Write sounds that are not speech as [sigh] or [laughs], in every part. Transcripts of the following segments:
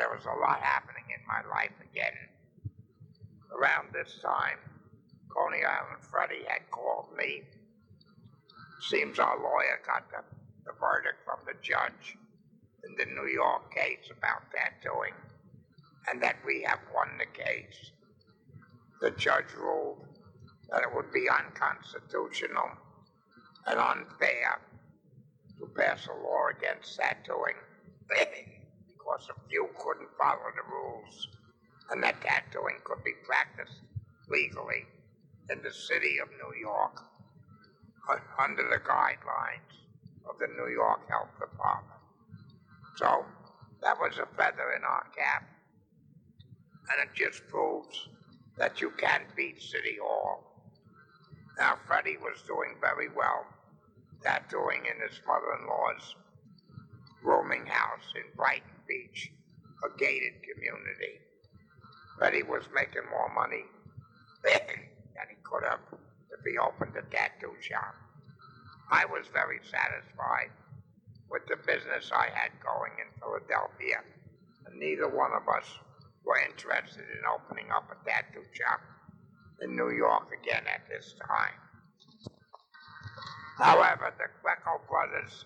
there was a lot happening in my life again. Around this time, Coney Island Freddie had called me. Seems our lawyer got the, the verdict from the judge in the New York case about tattooing, and that we have won the case. The judge ruled that it would be unconstitutional and unfair to pass a law against tattooing [laughs] a few couldn't follow the rules, and that tattooing could be practiced legally in the city of New York under the guidelines of the New York Health Department. So that was a feather in our cap, and it just proves that you can beat City Hall. Now, Freddie was doing very well tattooing in his mother-in-law's rooming house in Brighton Beach, a gated community. But he was making more money [laughs] than he could have if he opened a tattoo shop. I was very satisfied with the business I had going in Philadelphia, and neither one of us were interested in opening up a tattoo shop in New York again at this time. However, the Greco brothers,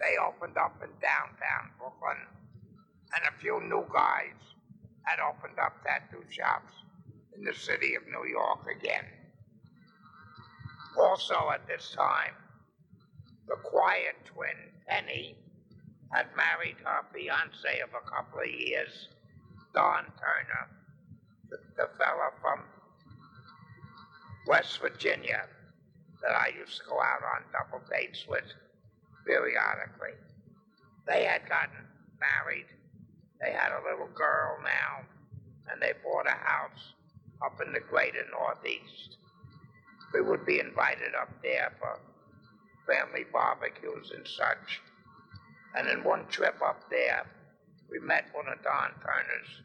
they opened up in downtown Brooklyn, and a few new guys had opened up tattoo shops in the city of New York again. Also at this time, the quiet twin, Penny, had married her fiance of a couple of years, Don Turner, the, the fella from West Virginia that I used to go out on double dates with periodically. They had gotten married. They had a little girl now, and they bought a house up in the greater Northeast. We would be invited up there for family barbecues and such. And in one trip up there, we met one of Don Turner's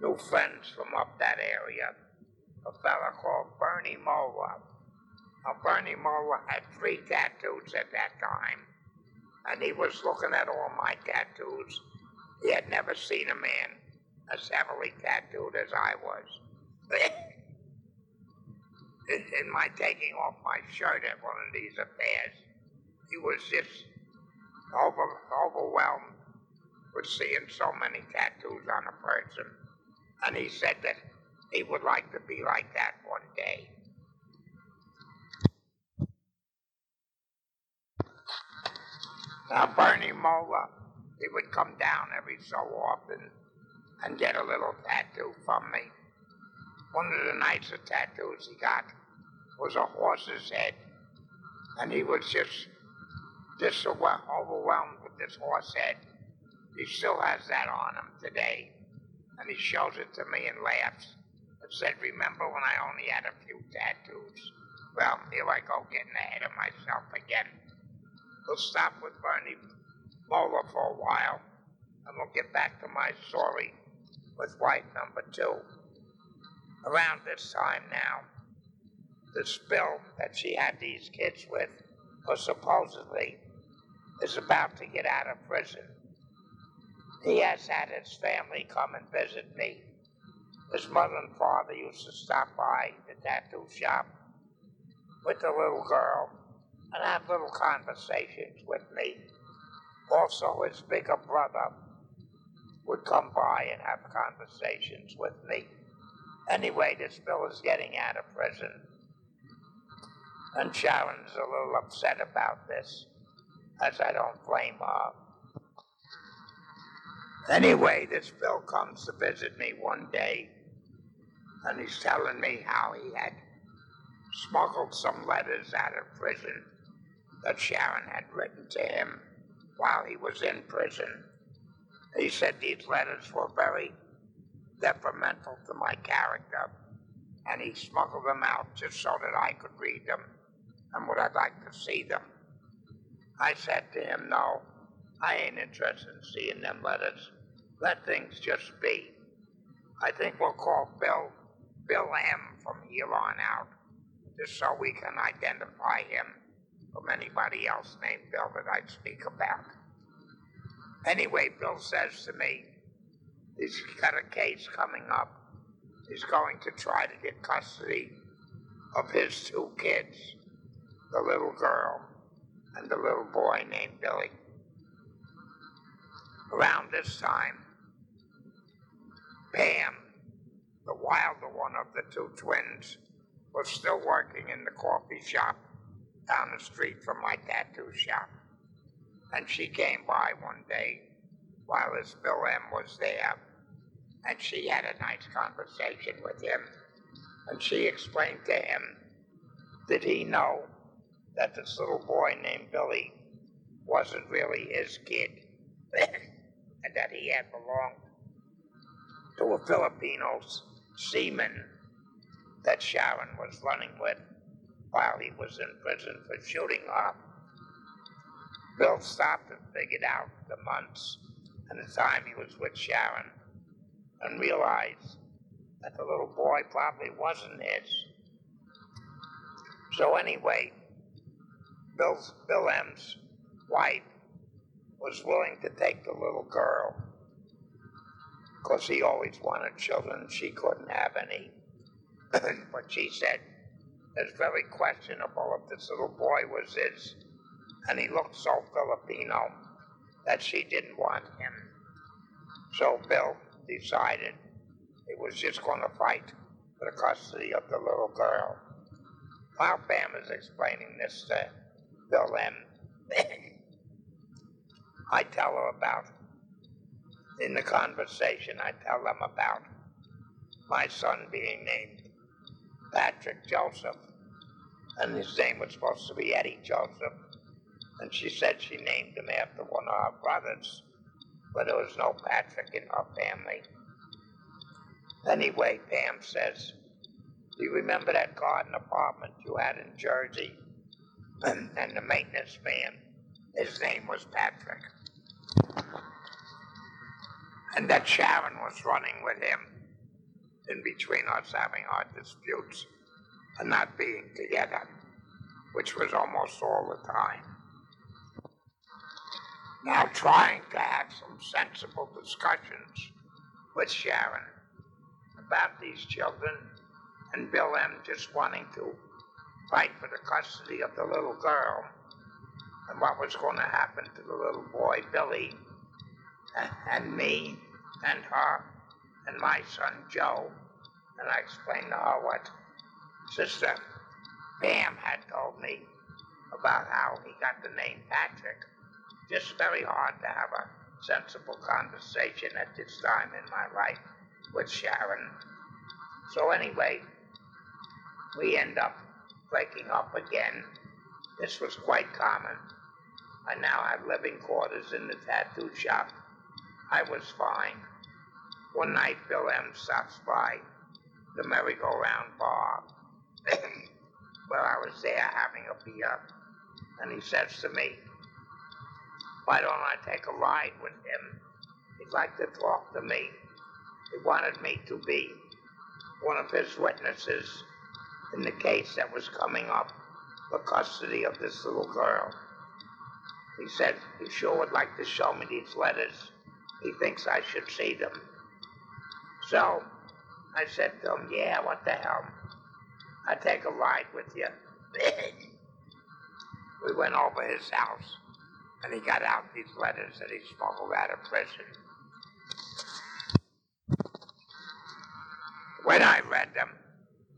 new friends from up that area, a fella called Bernie Mola. Now, Bernie Mola had three tattoos at that time, and he was looking at all my tattoos. He had never seen a man as heavily tattooed as I was. [laughs] in, my taking off my shirt at one of these affairs, he was just over, overwhelmed with seeing so many tattoos on a person. And he said that he would like to be like that one day. Now, Bernie Mola, he would come down every so often and get a little tattoo from me. One of the nicest tattoos he got was a horse's head, and he was just just overwhelmed with this horse head. He still has that on him today, and he shows it to me and laughs and said, "Remember when I only had a few tattoos?" Well, here I go getting ahead of myself again. We'll stop with Bernie Mola for a while, and we'll get back to my story with wife number two. Around this time now, the Bill that she had these kids with, or supposedly, is about to get out of prison. He has had his family come and visit me. His mother and father used to stop by the tattoo shop with the little girl and have little conversations with me. Also, his bigger brother would come by and have conversations with me. Anyway, this Bill is getting out of prison. And Sharon's a little upset about this, as I don't blame her. Anyway, this Bill comes to visit me one day, and he's telling me how he had smuggled some letters out of prison that Sharon had written to him while he was in prison. He said these letters were very detrimental to my character, and he smuggled them out just so that I could read them and would I like to see them. I said to him, No, I ain't interested in seeing them letters. Let things just be. I think we'll call Bill Bill M from here on out, just so we can identify him from anybody else named Bill that I'd speak about. Anyway, Bill says to me, he's got a case coming up. He's going to try to get custody of his two kids, the little girl and the little boy named Billy. Around this time, Pam, the wilder one of the two twins, was still working in the coffee shop down the street from my tattoo shop. And she came by one day while this Bill M was there, and she had a nice conversation with him. And she explained to him, did he know that this little boy named Billy wasn't really his kid, [coughs] and that he had belonged to a Filipino seaman that Sharon was running with while he was in prison for shooting her. Bill stopped and figured out the months and the time he was with Sharon and realized that the little boy probably wasn't his. So anyway, Bill's, Bill M's wife was willing to take the little girl because he always wanted children. She couldn't have any. [coughs] but she said it's very questionable if this little boy was his, and he looked so Filipino that she didn't want him. So Bill decided he was just going to fight for the custody of the little girl. While Pam is explaining this to Bill M, [coughs] I tell her about, in the conversation, I tell them about my son being named Patrick Joseph, and his name was supposed to be Eddie Joseph. And she said she named him after one of her brothers, but there was no Patrick in her family. Anyway, Pam says, Do you remember that garden apartment you had in Jersey? and, [clears throat] and the maintenance man, his name was Patrick. And that Sharon was running with him in between us having our disputes and not being together, which was almost all the time. Now, trying to have some sensible discussions with Sharon about these children and Bill M just wanting to fight for the custody of the little girl and what was going to happen to the little boy, Billy, and me, and her, and my son, Joe. And I explained to her what Sister Pam had told me about how he got the name Patrick. Just very hard to have a sensible conversation at this time in my life with Sharon. So, anyway, we end up breaking up again. This was quite common. I now had living quarters in the tattoo shop. I was fine. One night, Bill M stops by the merry-go-round bar [coughs] where I was there having a beer, and he says to me, Why don't I take a ride with him? He'd like to talk to me. He wanted me to be one of his witnesses in the case that was coming up for custody of this little girl. He said he sure would like to show me these letters. He thinks I should see them. So I said to him, Yeah, what the hell? I'll take a ride with you. [laughs] we went over his house, and he got out these letters that he smuggled out of prison. When I read them,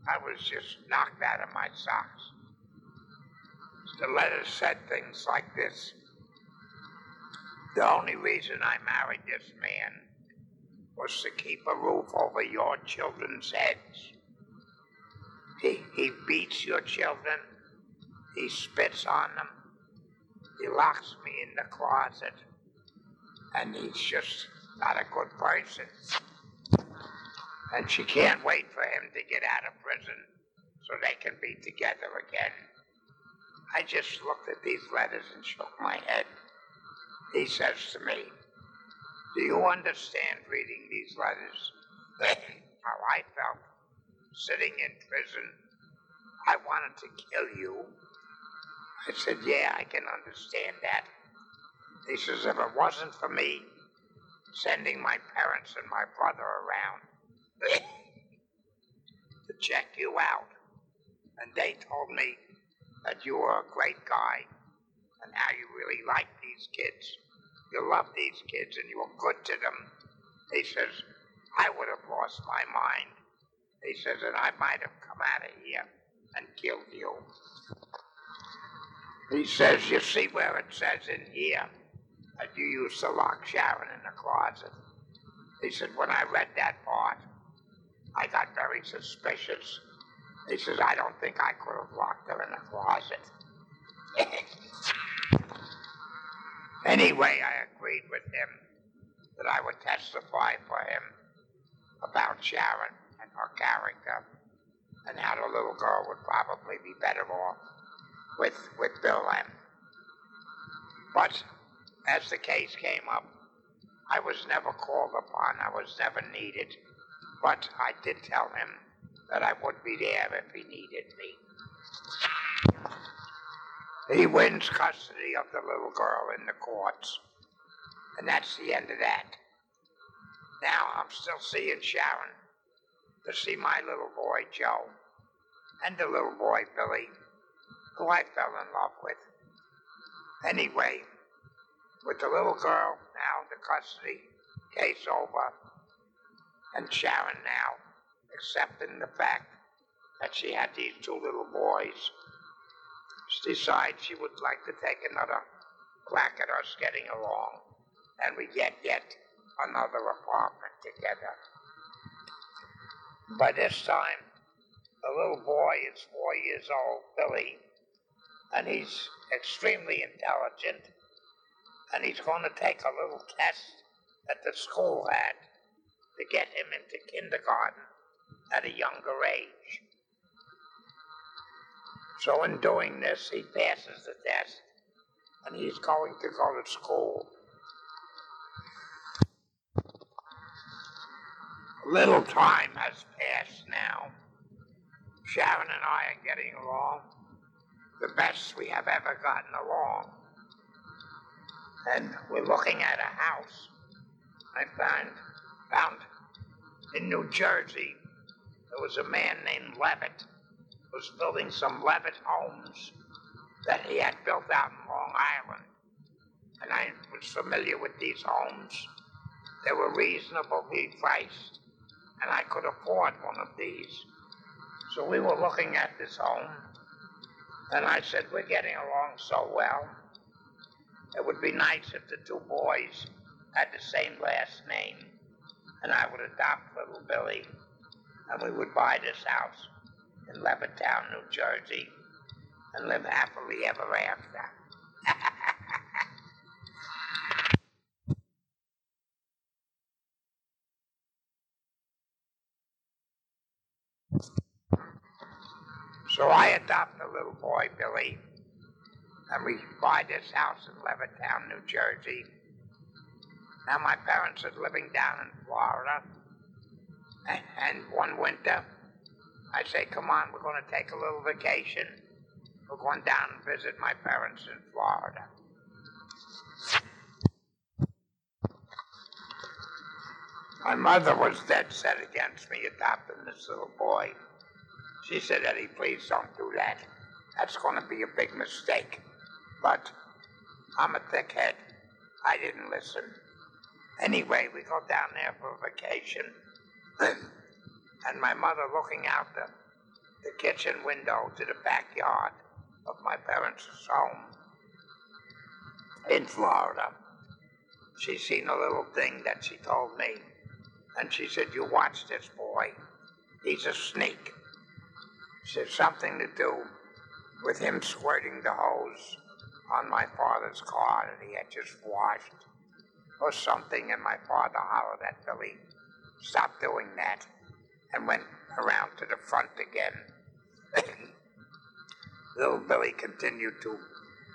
I was just knocked out of my socks. The letters said things like this The only reason I married this man was to keep a roof over your children's heads. He, he beats your children, he spits on them, he locks me in the closet, and he's just not a good person and she can't wait for him to get out of prison so they can be together again. I just looked at these letters and shook my head. He says to me, Do you understand reading these letters? How I felt sitting in prison. I wanted to kill you. I said, Yeah, I can understand that. He says, If it wasn't for me, sending my parents and my brother around to check you out. And they told me that you were a great guy and how you really like these kids. You love these kids and you were good to them. He says, I would have lost my mind. He says, and I might have come out of here and killed you. He says, you see where it says in here that you used to lock Sharon in the closet. He said, when I read that part, I got very suspicious. He says, I don't think I could have locked her in the closet. Anyway, I agreed with him that I would testify for him about Sharon and her character and how the little girl would probably be better off with, with Bill M. But as the case came up, I was never called upon, I was never needed. But I did tell him that I would be there if he needed me. He wins custody of the little girl in the courts. And that's the end of that. Now I'm still seeing Sharon to see my little boy Joe and the little boy Billy, who I fell in love with. Anyway, with the little girl now in the custody case over, and Sharon now accepting the fact that she had these two little boys, she decides she would like to take another crack at us getting along, and we get yet another apartment together. By this time, the little boy is four years old, Billy, and he's extremely intelligent, and he's going to take a little test that the school had to get him into kindergarten at a younger age. So, in doing this, he passes the test, and he's going to go to school. Little time has passed now. Sharon and I are getting along the best we have ever gotten along. And we're looking at a house I found, found in New Jersey. There was a man named Levitt was building some Levitt homes that he had built out in Long Island. And I was familiar with these homes. They were reasonably priced, and I could afford one of these. So we were looking at this home, and I said, We're getting along so well. It would be nice if the two boys had the same last name, and I would adopt little Billy, and we would buy this house in Levittown, New Jersey, and live happily ever after. [laughs] So I adopt a little boy, Billy, and we buy this house in Levittown, New Jersey. Now my parents are living down in Florida, and, [laughs] and one winter, I say, come on, we're going to take a little vacation. We're going down and visit my parents in Florida. My mother was dead set against me adopting this little boy. She said, Eddie, please don't do that. That's going to be a big mistake. But I'm a thickhead. I didn't listen. Anyway, we go down there for a vacation. [clears throat] and my mother looking out the, the kitchen window to the backyard of my parents' home in Florida. She seen a little thing that she told me. And she said, You watch this boy. He's a sneak. She said something to do with him squirting the hose on my father's car that he had just washed or something, and my father hollered at Billy, stop doing that, and went around to the front again. [laughs] Little Billy continued to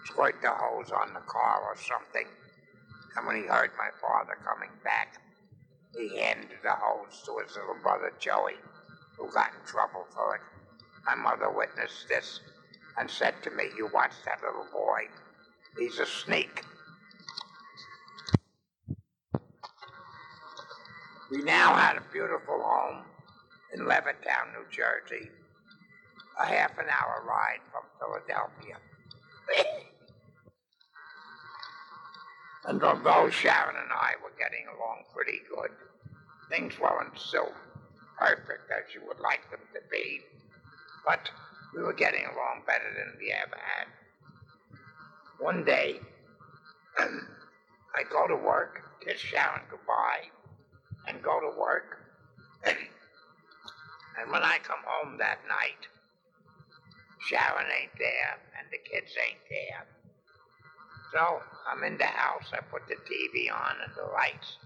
squirt the hose on the car or something, and when he heard my father coming back, he handed the hose to his little brother Joey, who got in trouble for it. My mother witnessed this and said to me, You watch that little boy. He's a sneak. We now had a beautiful home in Levittown, New Jersey, a half an hour ride from Philadelphia. [laughs] and although Sharon and I were getting along pretty good, things weren't so perfect as you would like them to be, but we were getting along better than we ever had. One day, [clears throat] I go to work, kiss Sharon goodbye, and go to work. [clears throat] and when I come home that night, Sharon ain't there, and the kids ain't there. So I'm in the house. I put the TV on and the lights.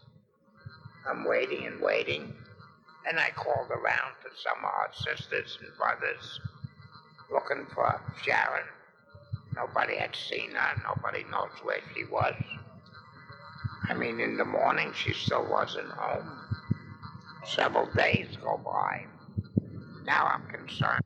I'm waiting and waiting. And I called around to some of our sisters and brothers looking for Sharon. Nobody had seen her. Nobody knows where she was. I mean, in the morning, she still wasn't home. Several days go by. Now I'm concerned.